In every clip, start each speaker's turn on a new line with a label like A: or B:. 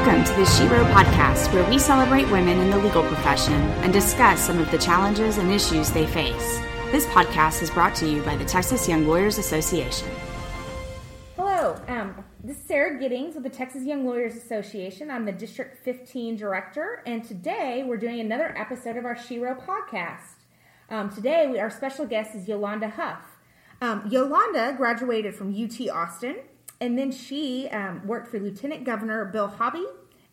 A: Welcome to the Shero podcast, where we celebrate women in the legal profession and discuss some of the challenges and issues they face. This podcast is brought to you by the Texas Young Lawyers Association.
B: Hello, um, this is Sarah Giddings with the Texas Young Lawyers Association. I'm the District 15 director, and today we're doing another episode of our Shero podcast. Um, today, we, our special guest is Yolanda Huff. Um, Yolanda graduated from UT Austin and then she um, worked for Lieutenant Governor Bill Hobby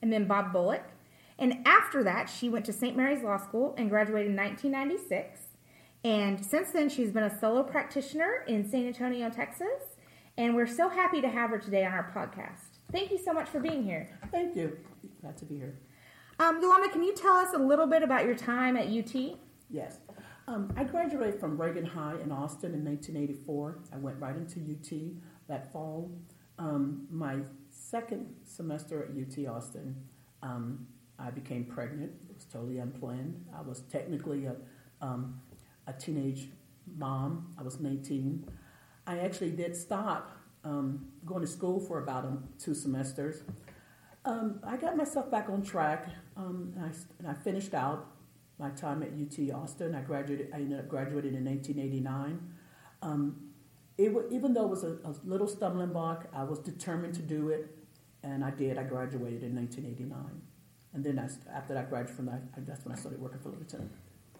B: and then Bob Bullock. And after that, she went to St. Mary's Law School and graduated in 1996. And since then, she's been a solo practitioner in San Antonio, Texas. And we're so happy to have her today on our podcast. Thank you so much for being here.
C: Thank you. Glad to be here.
B: Um, Yolanda, can you tell us a little bit about your time at UT?
C: Yes. Um, I graduated from Reagan High in Austin in 1984. I went right into UT that fall. Um, my second semester at UT Austin, um, I became pregnant. It was totally unplanned. I was technically a, um, a teenage mom. I was 19. I actually did stop um, going to school for about um, two semesters. Um, I got myself back on track, and I, and, I, finished out my time at UT Austin. I graduated. I ended up graduating in 1989 it even though it was a, a, little stumbling block, I was determined to do it, and I did. I graduated in 1989, and then I, after I graduated from that, that's when I started working for lieutenant.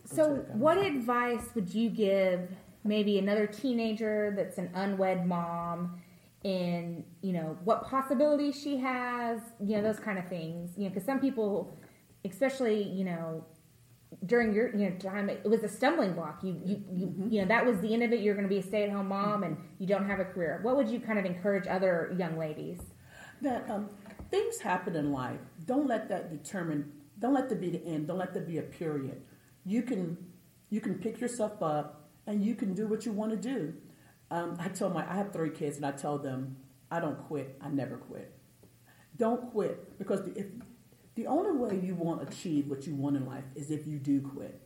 B: So, what advice would you give maybe another teenager that's an unwed mom? In you know what possibilities she has, you know those kind of things. You know, because some people, especially you know during your you know time it was a stumbling block. You you you, mm-hmm. you know that was the end of it. You're going to be a stay-at-home mom and you don't have a career. What would you kind of encourage other young ladies?
C: That um, things happen in life. Don't let that determine don't let that be the end. Don't let that be a period. You can you can pick yourself up and you can do what you want to do. Um, i tell my i have three kids and i tell them i don't quit. I never quit. Don't quit because if the only way you won't achieve what you want in life is if you do quit.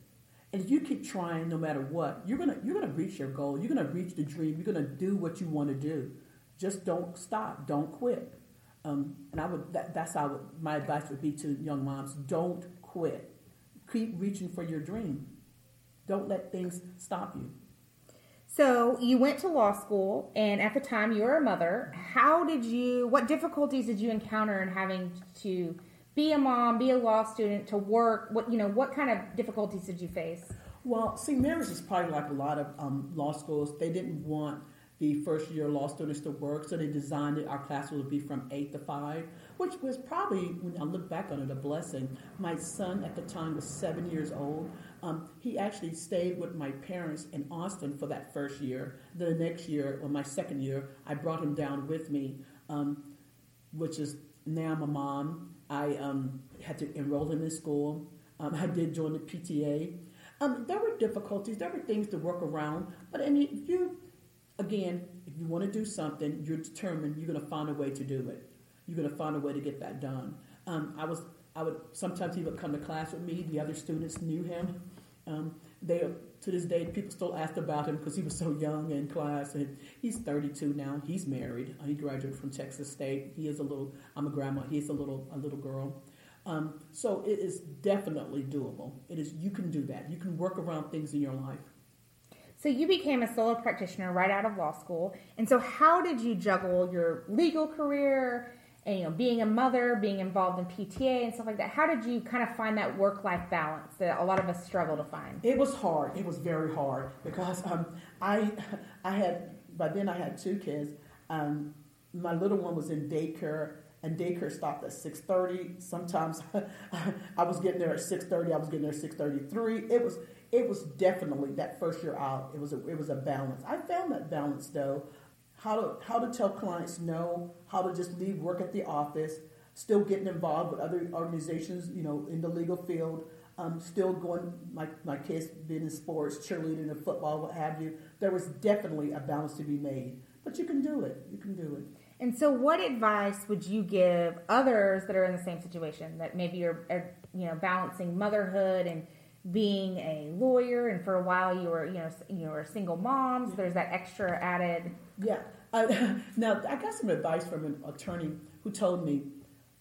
C: And if you keep trying no matter what, you're gonna you're gonna reach your goal. You're gonna reach the dream. You're gonna do what you want to do. Just don't stop. Don't quit. Um, and I would that, that's how my advice would be to young moms: don't quit. Keep reaching for your dream. Don't let things stop you.
B: So you went to law school, and at the time you were a mother. How did you? What difficulties did you encounter in having to be a mom, be a law student, to work? What you know, what kind of difficulties did you face?
C: Well, St. Mary's is probably like a lot of um, law schools. They didn't want the first year law students to work, so they designed it. Our class would be from eight to five, which was probably, when I look back on it, a blessing. My son at the time was seven years old. Um, he actually stayed with my parents in Austin for that first year. The next year, or my second year, I brought him down with me, um, which is now I'm a mom I um, had to enroll him in school. Um, I did join the PTA. Um, there were difficulties. There were things to work around. But I mean, you, again, if you want to do something, you're determined. You're going to find a way to do it. You're going to find a way to get that done. Um, I was. I would sometimes he would come to class with me. The other students knew him. Um, they to this day, people still ask about him because he was so young in class. And he's 32 now. He's married. Uh, he graduated from Texas State. He is a little. I'm a grandma. He's a little a little girl. Um, so it is definitely doable. It is. You can do that. You can work around things in your life.
B: So you became a solo practitioner right out of law school. And so how did you juggle your legal career and you know being a mother being involved in pta and stuff like that how did you kind of find that work life balance that a lot of us struggle to find?
C: It was hard. It was very hard because um, i i had by then i had two kids. Um, my little one was in daycare and daycare stopped at 6.30 sometimes i was getting there at 6.30 i was getting there at 6.33 it was it was definitely that first year out it was a, it was a balance. I found that balance though how to how to tell clients no, how to just leave work at the office, still getting involved with other organizations, you know, in the legal field, um, still going my my kids being in sports, cheerleading and football, what have you. There was definitely a balance to be made, but you can do it. You can do it.
B: And so, what advice would you give others that are in the same situation that maybe you're, are, you know, balancing motherhood and being a lawyer, and for a while you were, you know, you were single mom. So there's that extra added.
C: Yeah. I, now I got some advice from an attorney who told me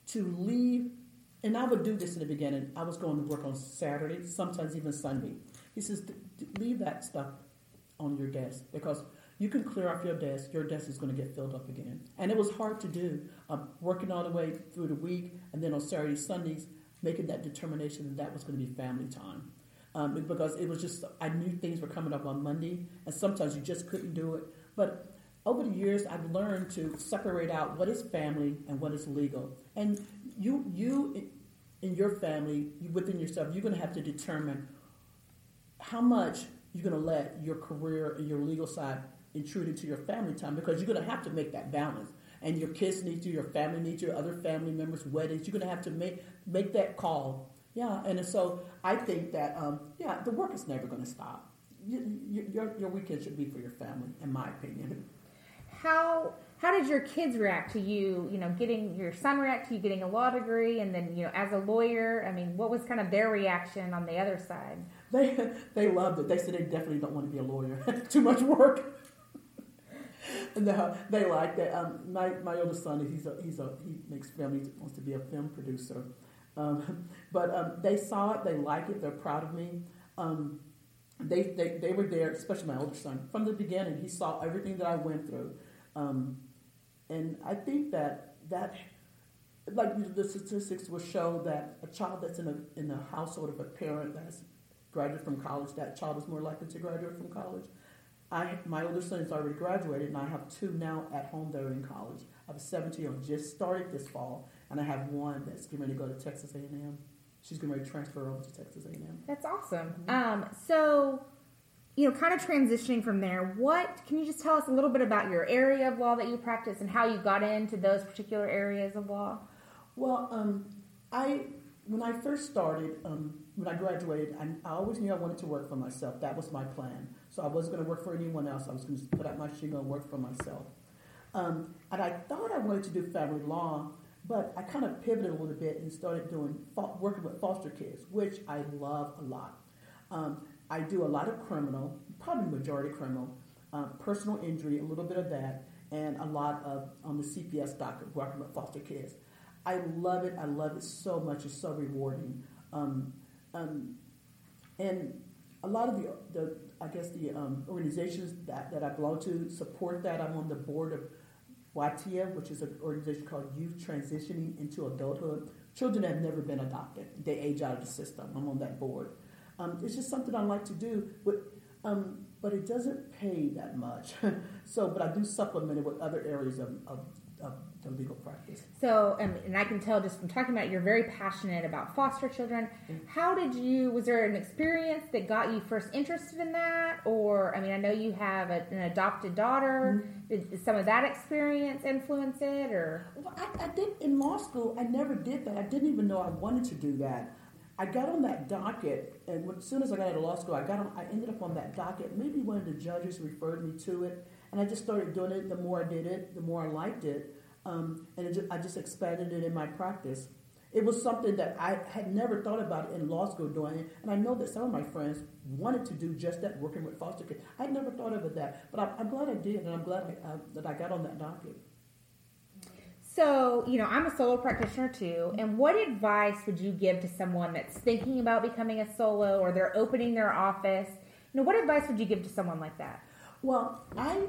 C: to leave, and I would do this in the beginning. I was going to work on Saturday, sometimes even Sunday. He says, leave that stuff on your desk because you can clear off your desk. Your desk is going to get filled up again. And it was hard to do, working all the way through the week, and then on Saturday, Sundays, making that determination that that was going to be family time. Um, because it was just, I knew things were coming up on Monday, and sometimes you just couldn't do it. But over the years, I've learned to separate out what is family and what is legal. And you, you in your family, you, within yourself, you're going to have to determine how much you're going to let your career and your legal side intrude into your family time because you're going to have to make that balance. And your kids need you, your family needs you, other family members' weddings. You're going to have to make make that call. Yeah, and so I think that um, yeah, the work is never going to stop. You, you, your your weekend should be for your family, in my opinion.
B: How how did your kids react to you? You know, getting your son react to you getting a law degree, and then you know, as a lawyer. I mean, what was kind of their reaction on the other side?
C: They they loved it. They said they definitely don't want to be a lawyer. Too much work. no, they like that. Um, my my oldest son, he's a, he's a he makes films. He wants to be a film producer. Um, but um, they saw it. They like it. They're proud of me. Um, they, they they were there, especially my older son, from the beginning. He saw everything that I went through, um, and I think that that like the statistics will show that a child that's in a in a household of a parent that's graduated from college, that child is more likely to graduate from college. I, my older son has already graduated, and I have two now at home that are in college. I have a 17 year old just started this fall, and I have one that's getting ready to go to Texas A&M. She's getting ready to transfer over to Texas A&M.
B: That's awesome. Mm-hmm. Um, so, you know, kind of transitioning from there, what can you just tell us a little bit about your area of law that you practice and how you got into those particular areas of law?
C: Well, um, I when I first started, um, when I graduated, I, I, always knew I wanted to work for myself. That was my plan. So I wasn't going to work for anyone else. I was going to put out my shingle and work for myself. Um, and I thought I wanted to do family law, but I kind of pivoted a little bit and started doing working with foster kids, which I love a lot. Um, I do a lot of criminal, probably majority criminal, uh, personal injury, a little bit of that, and a lot of on the CPS docket working with foster kids. I love it. I love it so much. It's so rewarding. Um, um, and a lot of the, the I guess the um, organizations that, that I belong to support that. I'm on the board of YTIA, which is an organization called Youth Transitioning into Adulthood. Children have never been adopted. They age out of the system. I'm on that board. Um, it's just something I like to do, but, um, but it doesn't pay that much. so, but I do supplement it with other areas of, of of the legal practice.
B: So, um, and I can tell just from talking about it, you're very passionate about foster children. Mm-hmm. How did you? Was there an experience that got you first interested in that, or I mean, I know you have a, an adopted daughter. Mm-hmm. Did, some of that experience influence it, or?
C: Well, I, I did in law school. I never did that. I didn't even know I wanted to do that. I got on that docket, and as soon as I got out of law school, I got on. I ended up on that docket. Maybe one of the judges referred me to it and I just started doing it. The more I did it, the more I liked it. Um, and it just, I just expanded it in my practice. It was something that I had never thought about in law school doing it. And I know that some of my friends wanted to do just that, working with foster kids. I had never thought of it that. But I, am glad I did, and I'm glad I, uh, that I got on that docket.
B: So, you know, I'm a solo practitioner too. And what advice would you give to someone that's thinking about becoming a solo or they're opening their office? You know, what advice would you give to someone like that?
C: Well, I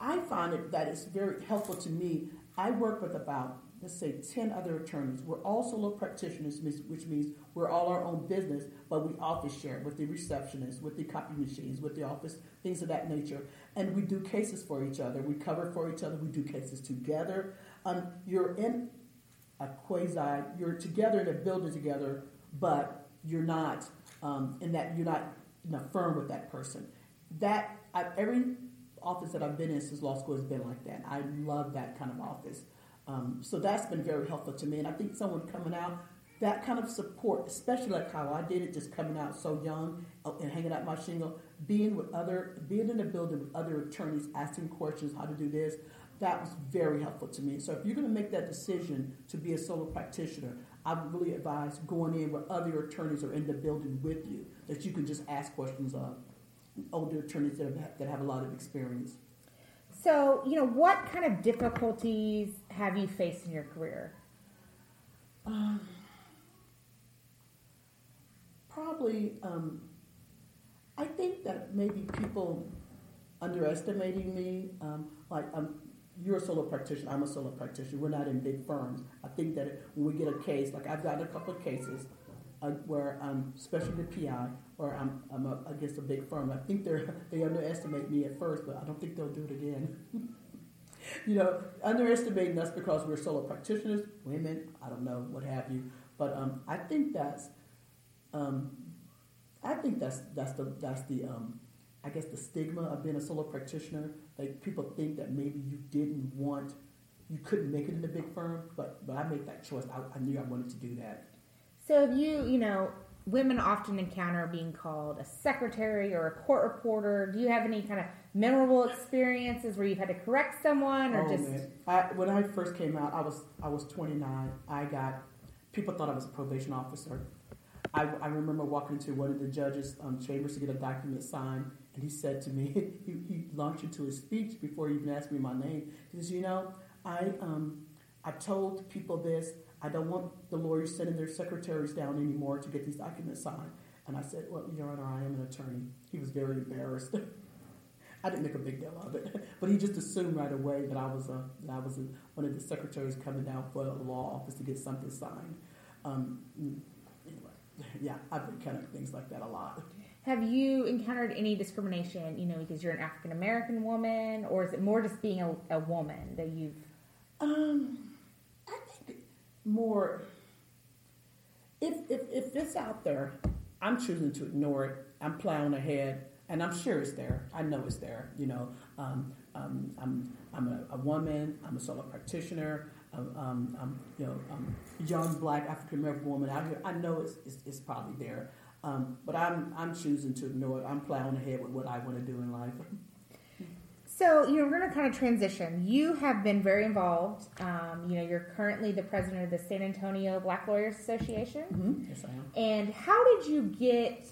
C: I find it that it's very helpful to me. I work with about let's say 10 other attorneys. We're all solo practitioners, which means we're all our own business, but we office share with the receptionists, with the copy machines, with the office, things of that nature. And we do cases for each other. We cover for each other. We do cases together. Um, you're in a quasi, you're together in a building together, but you're not um, in that, you're not in a firm with that person. That I, every office that I've been in since law school has been like that. I love that kind of office. Um, so that's been very helpful to me. And I think someone coming out, that kind of support, especially like how I did it, just coming out so young uh, and hanging out my shingle, being with other, being in a building with other attorneys, asking questions, how to do this, that was very helpful to me. So if you're going to make that decision to be a solo practitioner, I would really advise going in where other attorneys are in the building with you that you can just ask questions of older attorneys that have, that have a lot of experience.
B: So, you know, what kind of difficulties have you faced in your career?
C: Um, probably, um, I think that maybe people underestimating me. Um, like, um, you're a solo practitioner, I'm a solo practitioner. We're not in big firms. I think that when we get a case, like I've gotten a couple of cases where I'm specialty PI or I'm, I'm against a big firm. I think they they underestimate me at first, but I don't think they'll do it again. you know, underestimating us because we're solo practitioners, women, I don't know, what have you. But um, I think that's, um, I think that's that's the that's the um, I guess the stigma of being a solo practitioner. Like people think that maybe you didn't want, you couldn't make it in a big firm, but but I made that choice. I, I knew I wanted to do that.
B: So if you, you know, women often encounter being called a secretary or a court reporter. Do you have any kind of memorable experiences where you've had to correct someone or
C: oh,
B: just?
C: Man. I, when I first came out, I was I was 29. I got people thought I was a probation officer. I, I remember walking to one of the judges' um, chambers to get a document signed, and he said to me, he, he, launched into his speech before he even asked me my name. He says, "You know, I um, I told people this. I don't want the lawyers sending their secretaries down anymore to get these documents signed." And I said, "Well, Your Honor, I am an attorney." He was very embarrassed. I didn't make a big deal of it, but he just assumed right away that I was a that I was a, one of the secretaries coming down for the law office to get something signed. Um, anyway, yeah, I've encountered things like that a lot.
B: Have you encountered any discrimination, you know, because you're an African American woman, or is it more just being a, a woman that you've?
C: Um, more. If, if if it's out there, I'm choosing to ignore it. I'm plowing ahead, and I'm sure it's there. I know it's there. You know, um, um, I'm I'm a, a, woman. I'm a solo practitioner. Um, um, I'm you know young black African American woman out here. I know it's it's, it's probably there. Um, but I'm I'm choosing to ignore it. I'm plowing ahead with what I want to do in life.
B: So you know, we're going to kind of transition. You have been very involved. Um, you know, you're currently the president of the San Antonio Black Lawyers Association.
C: Mm-hmm. Yes, I am.
B: And how did you get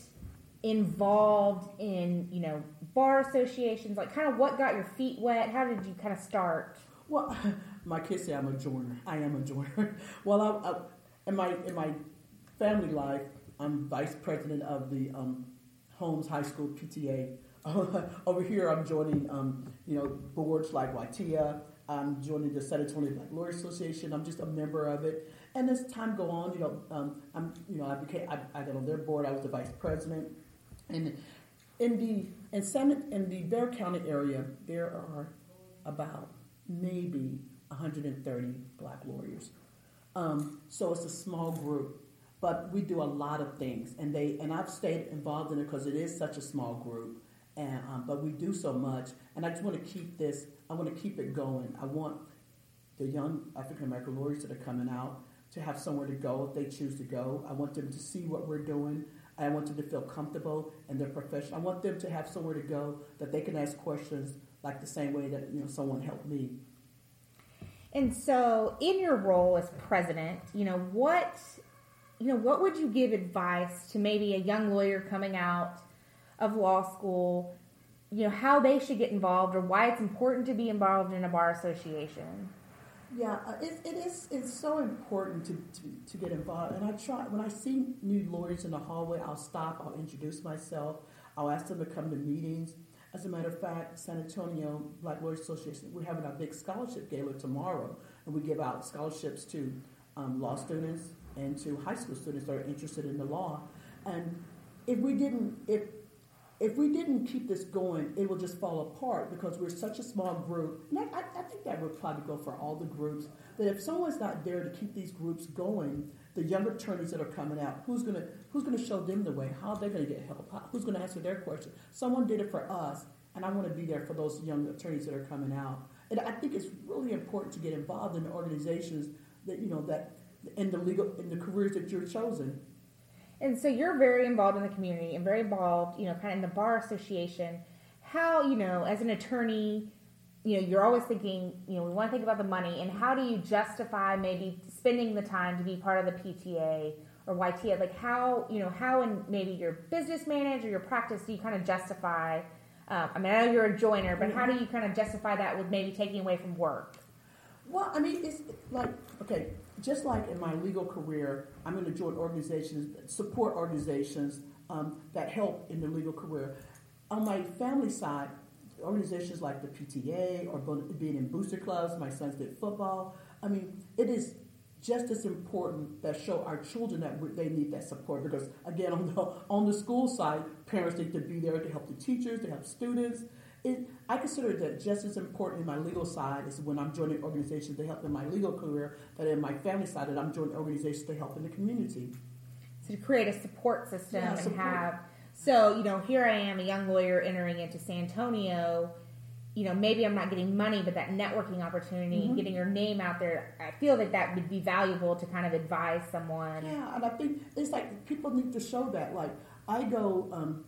B: involved in you know bar associations? Like, kind of what got your feet wet? How did you kind of start?
C: Well, my kids say I'm a joiner. I am a joiner. well, I, I, in my in my family life, I'm vice president of the um, Holmes High School PTA. Over here, I'm joining, um, you know, boards like YTIA. I'm joining the San Antonio Black Lawyers Association. I'm just a member of it. And as time go on, you know, um, I'm, you know, I became, I, I, got on their board. I was the vice president. And in the in San, in the Bexar County area, there are about maybe 130 black lawyers. Um, so it's a small group but we do a lot of things, and they and I've stayed involved in it because it is such a small group, and um, but we do so much, and I just want to keep this. I want to keep it going. I want the young African American lawyers that are coming out to have somewhere to go if they choose to go. I want them to see what we're doing. I want them to feel comfortable in their profession. I want them to have somewhere to go that they can ask questions like the same way that you know someone helped me.
B: And so, in your role as president, you know what you know, what would you give advice to maybe a young lawyer coming out of law school, you know, how they should get involved or why it's important to be involved in a bar association?
C: Yeah, uh, it, it is. It's so important to, to, to, get involved. And I try when I see new lawyers in the hallway, I'll stop. I'll introduce myself. I'll ask them to come to meetings. As a matter of fact, San Antonio Black Lawyers Association, we're having our big scholarship gala tomorrow, and we give out scholarships to um, law students, and to high school students that are interested in the law. And if we didn't, if if we didn't keep this going, it will just fall apart because we're such a small group. And I, I, think that would probably go for all the groups. That if someone's not there to keep these groups going, the young attorneys that are coming out, who's gonna who's gonna show them the way? How are they're gonna get help? How, who's gonna answer their question? Someone did it for us, and I want to be there for those young attorneys that are coming out. And I think it's really important to get involved in the organizations that you know that in the legal in the careers that you're chosen.
B: And so you're very involved in the community and very involved, you know, kind of in the bar association. How, you know, as an attorney, you know, you're always thinking, you know, we want to think about the money and how do you justify maybe spending the time to be part of the PTA or YTA? Like how, you know, how in maybe your business manager, or your practice, do you kind of justify? Um, I mean, I know you're a joiner, but how do you kind of justify that with maybe taking away from work?
C: Well, I mean, it's like okay, just like in my legal career, I'm going to join organizations, support organizations um, that help in the legal career. On my family side, organizations like the PTA or being in booster clubs, my sons did football. I mean, it is just as important that show our children that they need that support because again on the on the school side parents need to be there to help the teachers to help students it, I consider that just as important in my legal side as when I'm joining organizations to help in my legal career that in my family side that I'm joining organizations to help in the community
B: so to create a support system yeah, and support. have so you know here I am a young lawyer entering into San Antonio you know, maybe I'm not getting money, but that networking opportunity, mm-hmm. getting your name out there, I feel that that would be valuable to kind of advise someone.
C: Yeah, and I think it's like people need to show that. Like I go um,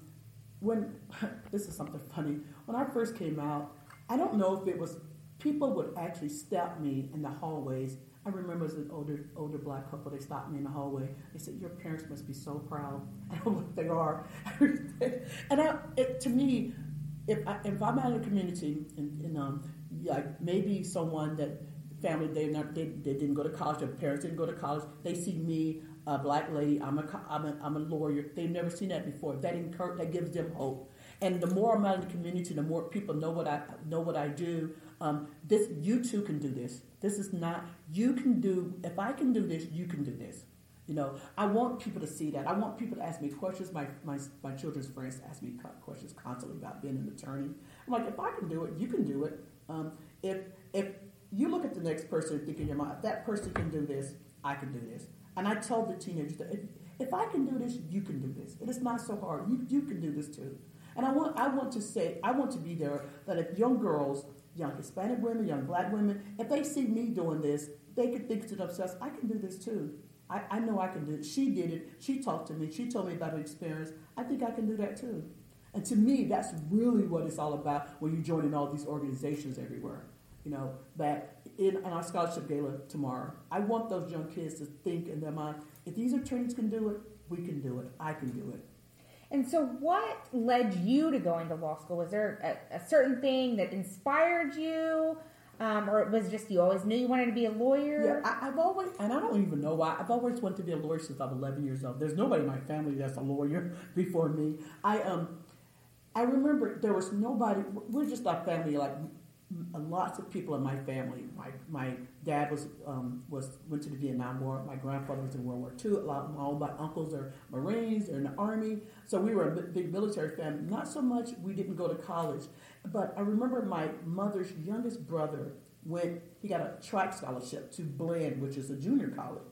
C: when this is something funny. When I first came out, I don't know if it was people would actually stop me in the hallways. I remember as an older older black couple, they stopped me in the hallway. They said, "Your parents must be so proud." I don't know what they are, and I, it, to me, if, I, if I'm out in the community and, and um, like maybe someone that family they not they, they didn't go to college, their parents didn't go to college, they see me, a black lady, I'm a, I'm a, I'm a lawyer. They've never seen that before. That encourage, that gives them hope. And the more I'm out in the community, the more people know what I know what I do. Um, this you too can do this. This is not you can do. If I can do this, you can do this. You know, I want people to see that. I want people to ask me questions. My, my, my children's friends ask me questions constantly about being an attorney. I'm like, if I can do it, you can do it. Um, if, if you look at the next person and think in your mind, if that person can do this, I can do this. And I tell the teenagers that if, if I can do this, you can do this. It is not so hard. You, you can do this too. And I want, I want to say, I want to be there that if young girls, young Hispanic women, young black women, if they see me doing this, they can think to themselves, I can do this too. I, I know I can do it. She did it. She talked to me. She told me about her experience. I think I can do that too. And to me, that's really what it's all about when you're joining all these organizations everywhere. You know, that in, in our scholarship gala tomorrow, I want those young kids to think in their mind, if these attorneys can do it, we can do it. I can do it.
B: And so, what led you to going to law school? Was there a, a certain thing that inspired you? Um, or it was just you always knew you wanted to be a lawyer?
C: Yeah, I, have always, and I don't even know why. I've always wanted to be a lawyer since I was 11 years old. There's nobody in my family that's a lawyer before me. I um, I remember there was nobody. We're just a family like lots of people in my family. My my dad was um, was went to the Vietnam War. My grandfather was in World War II. A lot all my uncles are Marines. They're in the Army. So we were a big military family. Not so much we didn't go to college, but I remember my mother's youngest brother went. He got a track scholarship to Blinn, which is a junior college,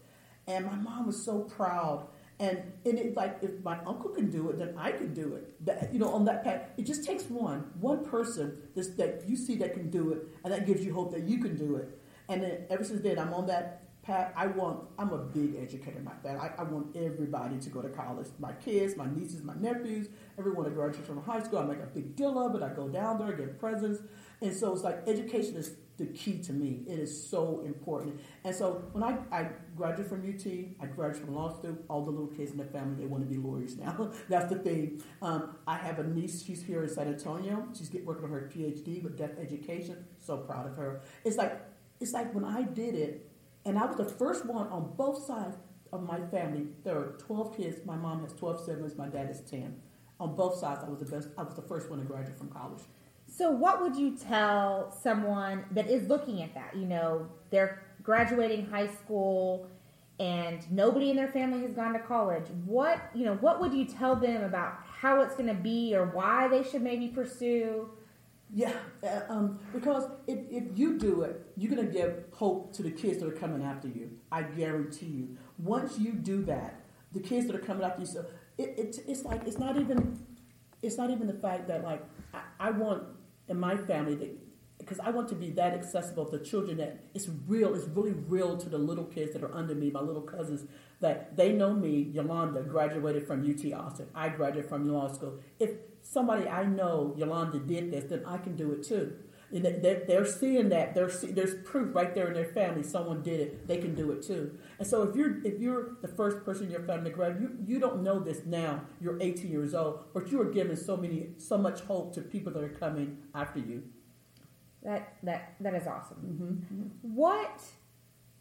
C: and my mom was so proud and, and it's like if my uncle can do it, then I can do it. That, you know, on that path, it just takes one, one person that you see that can do it, and that gives you hope that you can do it. And then ever since then, I'm on that path. I want, I'm a big educator. My that I, I want everybody to go to college. My kids, my nieces, my nephews, everyone that graduates from high school. I make a big deal of it. I go down there, I get presents, and so it's like education is the key to me. It is so important. And so when I, I graduated from UT, I graduated from law school, all the little kids in the family, they want to be lawyers now. That's the thing. Um, I have a niece, she's here in San Antonio. She's get, working on her PhD with deaf education. So proud of her. It's like, it's like when I did it, and I was the first one on both sides of my family. There are 12 kids. My mom has 12 siblings. My dad is 10. On both sides, I was the best. I was the first one to graduate from college.
B: So, what would you tell someone that is looking at that? You know, they're graduating high school and nobody in their family has gone to college. What, you know, what would you tell them about how it's going to be or why they should maybe pursue?
C: Yeah, uh, um, because if, if you do it, you're going to give hope to the kids that are coming after you. I guarantee you. Once you do that, the kids that are coming after you, so it, it, it's like it's not even it's not even the fact that like I, I want in my family because I want to be that accessible to children that it's real, it's really real to the little kids that are under me, my little cousins, that they know me, Yolanda, graduated from UT Austin. I graduated from law school. If somebody I know, Yolanda, did this, then I can do it too. And they're seeing that there's there's proof right there in their family someone did it they can do it too and so if you're if you're the first person in your family to grab you you don't know this now you're 18 years old but you are giving so many so much hope to people that are coming after you
B: That that that is awesome.
C: Mm-hmm.
B: What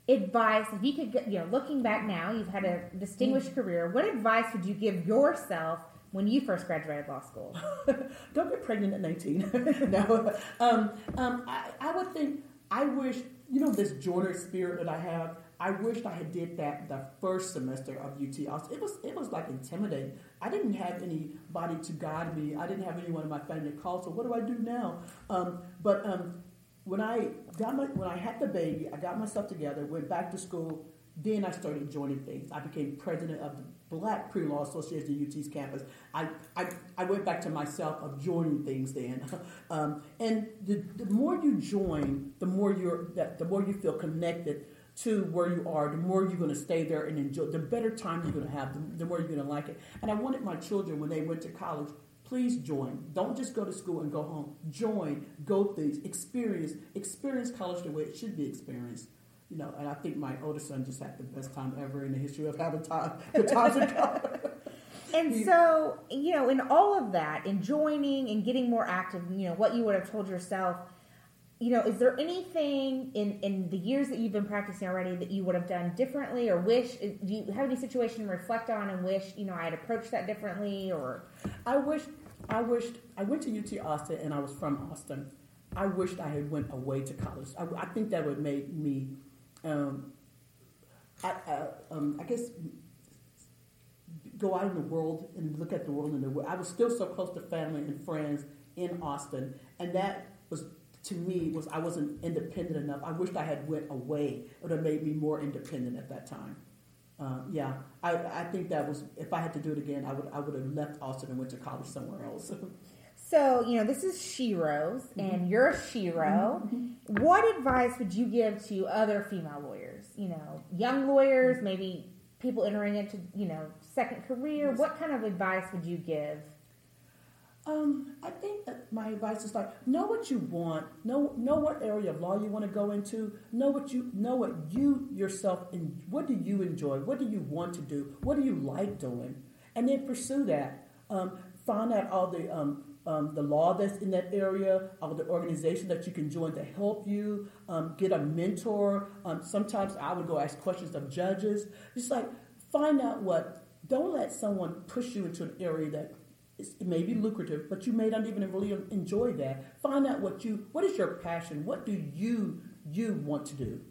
B: advice, if you could, get, you know, looking back now, you've had a distinguished
C: Mm-hmm.
B: career. What advice would you give yourself when you first graduated law school?
C: Don't get pregnant at 19. no. Um, um, I, I would think, I wish, you know, this joiner spirit that I have, I wished I had did that the first semester of UT Austin. It was, it was like intimidating. I didn't have anybody to guide me. I didn't have anyone in my family to call, so what do I do now? Um, but um, when I got my, when I had the baby, I got myself together, went back to school, then I started joining things. I became president of the Black Pre-Law Association at UT's campus. I, I, I went back to myself of joining things then. Um, and the, the more you join, the more you're that the more you feel connected to where you are, the more you're going to stay there and enjoy. The better time you're going to have, the, the more you're going to like it. And I wanted my children when they went to college. Please join. Don't just go to school and go home. Join, go things, experience, experience college the way it should be experienced. You know, and I think my older son just had the best time ever in the history of having time. The times in college.
B: And so, you know, in all of that, in joining and getting more active, you know, what you would have told yourself, you know, is there anything in, in the years that you've been practicing already that you would have done differently or wish, do you have any situation to reflect on and wish, you know, I had approached that differently or?
C: I wish, I wished, I went to UT Austin and I was from Austin. I wished I had went away to college. I, I think that would make me, um, I, uh, um, I guess, go out in the world and look at the world in the world. I was still so close to family and friends in Austin, and that was to me was I wasn't independent enough. I wished I had went away. It would have made me more independent at that time. Uh, yeah, I, I think that was if I had to do it again, I would I would have left Austin and went to college somewhere else.
B: So, you know, this is Shero's mm-hmm. and you're a Shero. Mm-hmm. What advice would you give to other female lawyers? You know, young lawyers, mm-hmm. maybe people entering into, you know, second career.
C: Yes.
B: What kind of advice would you give?
C: Um, I think that my advice is like know what you want, know know what area of law you want to go into, know what you know what you yourself and what do you enjoy, what do you want to do, what do you like doing, and then pursue that. Um, find out all the um, um, the law that's in that area, all the organization that you can join to help you. Um, get a mentor. Um, sometimes I would go ask questions of judges. Just like find out what. Don't let someone push you into an area that it may be lucrative, but you may not even really enjoy that. Find out what you, what is your passion? What do you you want to do?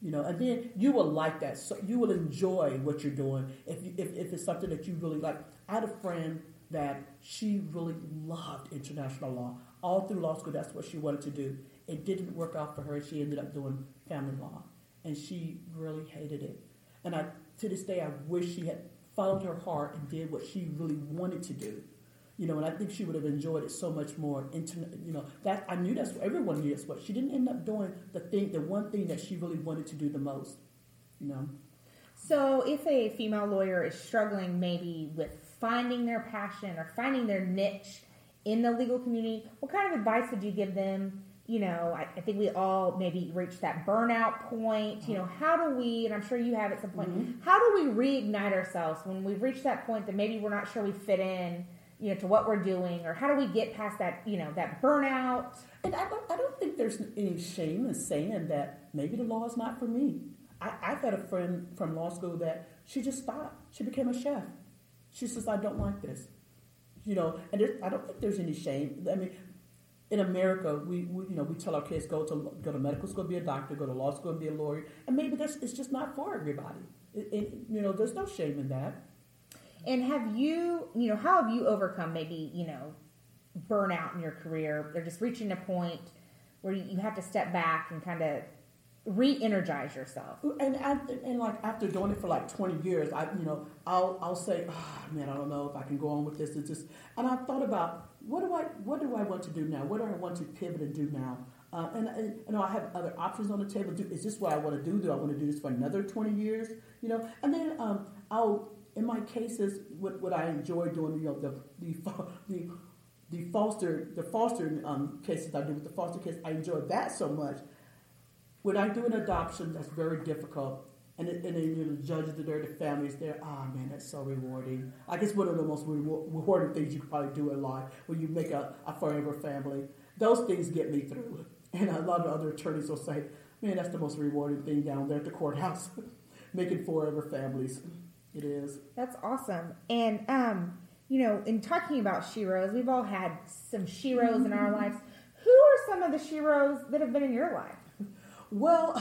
C: You know, and then you will like that. So you will enjoy what you're doing if you, if, if it's something that you really like. I had a friend that she really loved international law. All through law school, that's what she wanted to do. It didn't work out for her. She ended up doing family law, and she really hated it. And I, to this day, I wish she had followed her heart and did what she really wanted to do. You know, and I think she would have enjoyed it so much more. Internet, you know, that I knew that's what everyone knew that's what she didn't end up doing. The thing, the one thing that she really wanted to do the most. You know,
B: So, if a female lawyer is struggling maybe with finding their passion or finding their niche in the legal community, what kind of advice would you give them? You know, I, I think we all maybe reach that burnout point. You know, how do we, and I'm sure you have at some point, mm-hmm. how do we reignite ourselves when we've reached that point that maybe we're not sure we fit in, you know, to what we're doing, or how do we get past that, you know, that burnout?
C: and I don't, I don't think there's any shame in saying that maybe the law is not for me. I, I've had a friend from law school that she just stopped. She became a chef. She says, "I don't like this." You know, and I don't think there's any shame. I mean, in America, we, we you know we tell our kids go to go to medical school, be a doctor, go to law school, and be a lawyer, and maybe that's it's just not for everybody. It, it, you know, there's no shame in that.
B: And have you, you know, how have you overcome maybe, you know, burnout in your career or just reaching a point where you have to step back and kind of re-energize yourself?
C: And after, and like after doing it for like twenty years, I you know I'll I'll say, oh, man, I don't know if I can go on with this. It's just, and I thought about what do I what do I want to do now? What do I want to pivot and do now? Uh, and, and you know I have other options on the table. Do, is this what I want to do? Do I want to do this for another twenty years? You know, and then um, I'll in my cases what, what I enjoy doing. You know the the the the foster the foster um, cases I do with the foster kids. I enjoy that so much when I do an adoption, that's very difficult. And, it, and then you know, the judges are the families there. Ah, man, that's so rewarding. I guess one of the most rewar- rewarding things you could probably do in life when you make a, a forever family. Those things get me through. And a lot of other attorneys will say, man, that's the most rewarding thing down there at the courthouse, making forever families. It is.
B: That's awesome. And, um, you know, in talking about sheroes, we've all had some sheroes mm-hmm. in our lives. Who are some of the sheroes that have been in your life?
C: Well,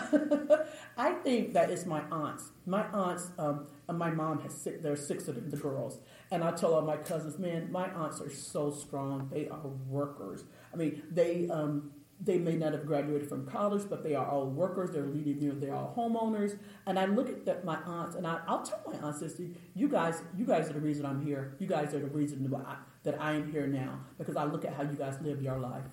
C: I think that it's my aunts. My aunts, um, my mom has six, there are six of them, the girls. And I tell all my cousins, man, my aunts are so strong. They are workers. I mean, they, um, they may not have graduated from college, but they are all workers. They're leading, you know, they're all homeowners. And I look at that, my aunts, and I, will tell my aunts this: you guys, you guys are the reason I'm here. You guys are the reason that I am here now because I look at how you guys live your life.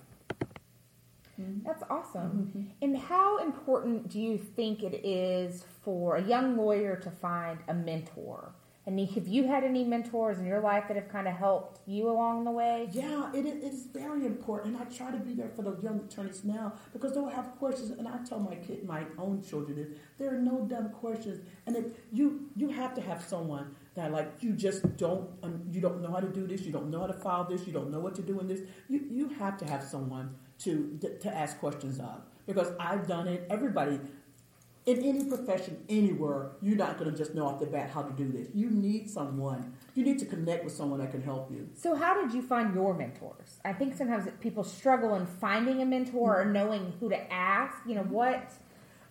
B: Mm-hmm. That's awesome. Mm-hmm. And how important do you think it is for a young lawyer to find a mentor? And have you had any mentors in your life that have kind of helped you along the way?
C: Yeah, it is very important. And I try to be there for the young attorneys now because they'll have questions. And I tell my kid, my own children, this, there are no dumb questions. And if you you have to have someone that like you just don't um, you don't know how to do this, you don't know how to file this, you don't know what to do in this. You you have to have someone to to ask questions of because I've done it. Everybody in any profession, anywhere, you're not going to just know off the bat how to do this. You need someone. You need to connect with someone that can help you.
B: So, how did you find your mentors? I think sometimes people struggle in finding a mentor or knowing who to ask. You know what?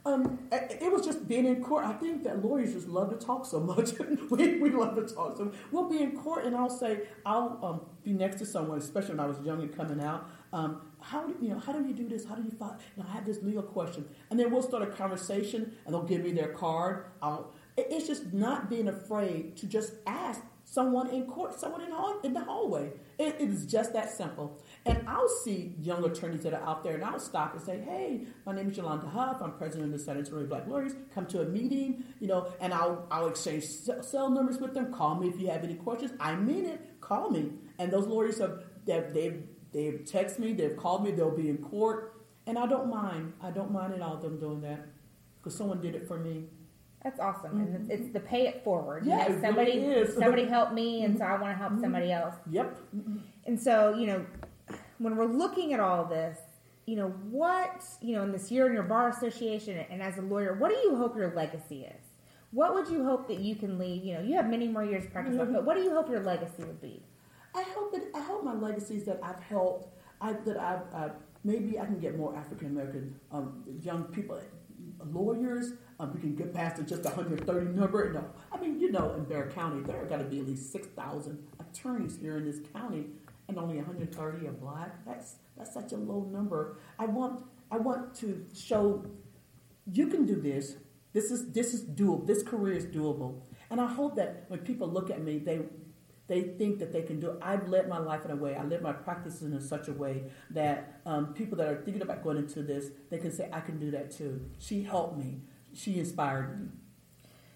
C: Um, it was just being in court. I think that lawyers just love to talk so much. we, we love to talk. So we'll be in court, and I'll say I'll um, be next to someone, especially when I was young and coming out. Um, how do you know? How do you do this? How do you find? You know, I have this legal question, and then we'll start a conversation, and they'll give me their card. I'll, it's just not being afraid to just ask someone in court, someone in, hall, in the hallway. It, it is just that simple. And I'll see young attorneys that are out there, and I'll stop and say, "Hey, my name is Yolanda Huff. I'm president of the San Antonio Black Lawyers. Come to a meeting, you know, and I'll I'll exchange cell numbers with them. Call me if you have any questions. I mean it. Call me." And those lawyers have they've They've texted me, they've called me, they'll be in court, and I don't mind. I don't mind at all them doing that because someone did it for me.
B: That's awesome, mm-hmm. and it's, it's, the pay it forward.
C: Yeah,
B: you know, somebody really somebody helped me, and mm-hmm. so I want to help mm-hmm. somebody else.
C: Yep.
B: And so you know, when we're looking at all this, you know, what you know in this year in your bar association and as a lawyer, what do you hope your legacy is? What would you hope that you can leave? You know, you have many more years practice, mm-hmm. but what do you hope your legacy would be?
C: I hope that I hope my legacy is that I've helped. I, that I've uh, maybe I can get more African American um, young people, lawyers. Um, we can get past the just 130 number. No, I mean you know in Bexar County there got to be at least 6,000 attorneys here in this county, and only 130 are black. That's that's such a low number. I want I want to show you can do this. This is this is doable. This career is doable. And I hope that when people look at me, they they think that they can do it. I've led my life in a way, I led my practices in such a way that um, people that are thinking about going into this, they can say, I can do that too. She helped me. She inspired me.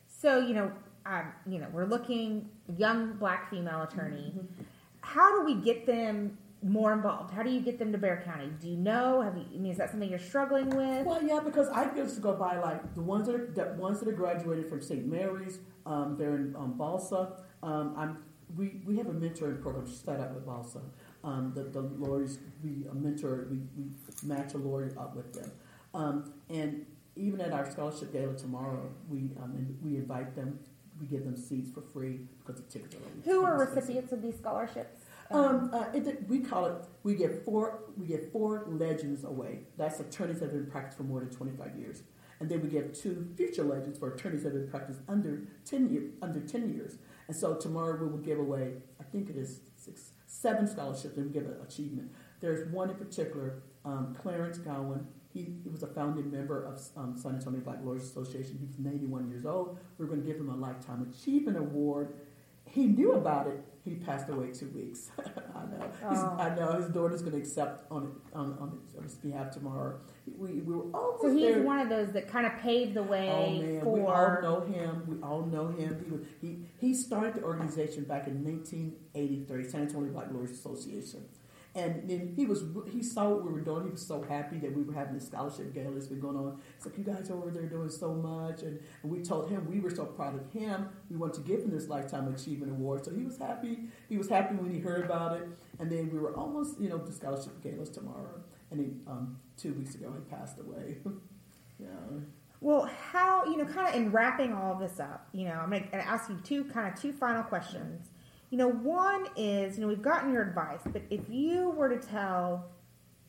B: So, you know, um, you know, we're looking young black female attorney. Mm-hmm. How do we get them more involved? How do you get them to Bexar County? Do you know? Have you? I mean, is that something you're struggling with?
C: Well, yeah, because I used to go by like the ones that are the ones that are graduated from St. Mary's. Um, they're in um, BLSA. Um, I'm we, we have a mentoring program set up with also. Um, the, the lawyers, we a mentor, we, we match a lawyer up with them. Um, and even at our scholarship gala tomorrow, we, um, we invite them, we give them seats for free because the tickets are
B: Who are recipients of these scholarships?
C: Um, uh, it, we call it. We get four. We get four legends away. That's attorneys that have been practiced for more than twenty five years, and then we give two future legends for attorneys that have been practiced under ten year, under ten years. And so tomorrow we will give away, I think it is six, seven scholarships and give an achievement. There's one in particular, um, Clarence Gowan. He, he, was a founding member of um, San Antonio Black Lawyers Association. He was 91 years old. We are going to give him a Lifetime Achievement Award. He knew about it he passed away two weeks. I know. Oh. I know his daughter's going to accept on, on, on, his behalf tomorrow. We, we were almost
B: So he's
C: there.
B: one of those that kind of paved the way
C: oh, man.
B: for.
C: We all know him. We all know him. He, was, he, he started the organization back in 1983, San Antonio Black Lawyers Association. And then he was he saw what we were doing. He was so happy that we were having the scholarship gala that's been going on. He's like, "You guys are over there doing so much," and, and we told him we were so proud of him. We wanted to give him this lifetime achievement award. So he was happy. He was happy when he heard about it. And then we were almost, you know, the scholarship gala's tomorrow. And he, um, two weeks ago he passed away. yeah.
B: Well, how you know, kind of in wrapping all this up, you know, I'm going to ask you two kind of two final questions. You know, one is, you know, we've gotten your advice, but if you were to tell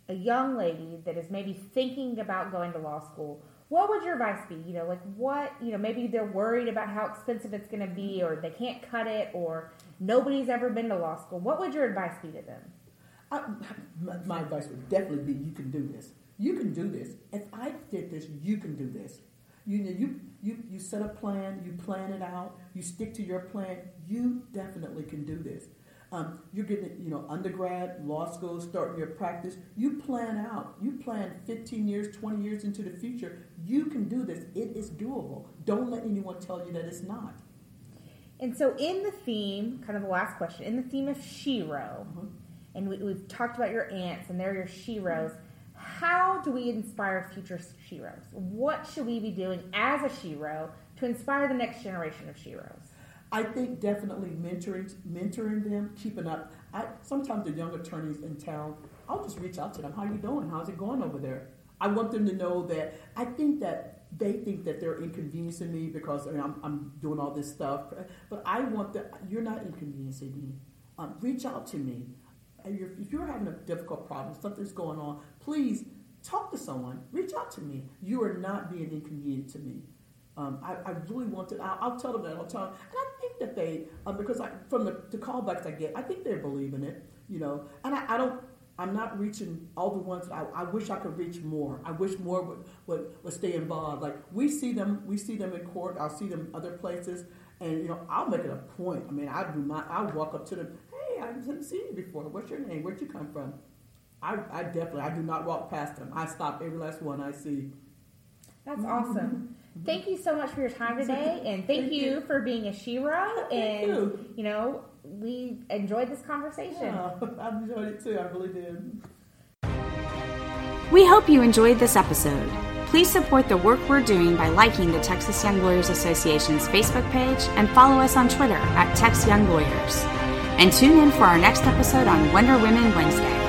B: a young lady that is maybe thinking about going to law school, what would your advice be? You know, like what, you know, maybe they're worried about how expensive it's going to be or they can't cut it or nobody's ever been to law school. What would your advice be to them?
C: I, my, my advice would definitely be you can do this. You can do this. If I did this, you can do this. You, know, you, you, you set a plan, you plan it out, you stick to your plan, you definitely can do this. Um, you're getting, you know, undergrad, law school, starting your practice. You plan out. You plan 15 years, 20 years into the future. You can do this. It is doable. Don't let anyone tell you that it's not.
B: And so, in the theme, kind of the last question, in the theme of Shero, mm-hmm. And we, have talked about your aunts and they're your Sheros. How do we inspire future Sheros? What should we be doing as a Shero to inspire the next generation of Sheros?
C: I think definitely mentoring mentoring them, keeping up. I sometimes the young attorneys in town, I'll just reach out to them. How are you doing? How's it going over there? I want them to know that I think that they think that they're inconveniencing me because I mean, I'm, I'm, doing all this stuff. But I want that you're not inconveniencing me. Um, reach out to me. If you're having a difficult problem, something's going on, please talk to someone. Reach out to me. You are not being inconvenient to me. Um, I, I, really want to. I'll, I'll, tell them that. I'll tell them, and I think that they, uh, because I, from the, the, callbacks I get, I think they believe in it. You know, and I, I don't. I'm not reaching all the ones. I, I, wish I could reach more. I wish more would, would, would stay involved. Like we see them, we see them in court. I'll see them other places, and you know, I'll make it a point. I mean, I do not. I'll walk up to them. Hey, I haven't seen you before. What's your name? Where'd you come from? I, I definitely. I do not walk past them. I stop every last one I see.
B: That's awesome. Mm-hmm. Thank you so much for your time today, and thank, thank you, you, for being a Shero. and
C: you.
B: you. know, we enjoyed this conversation.
C: Yeah, I enjoyed it too. I really did.
A: We hope you enjoyed this episode. Please support the work we're doing by liking the Texas Young Lawyers Association's Facebook page and follow us on Twitter at Tex Young Lawyers. And tune in for our next episode on Wonder Women Wednesday.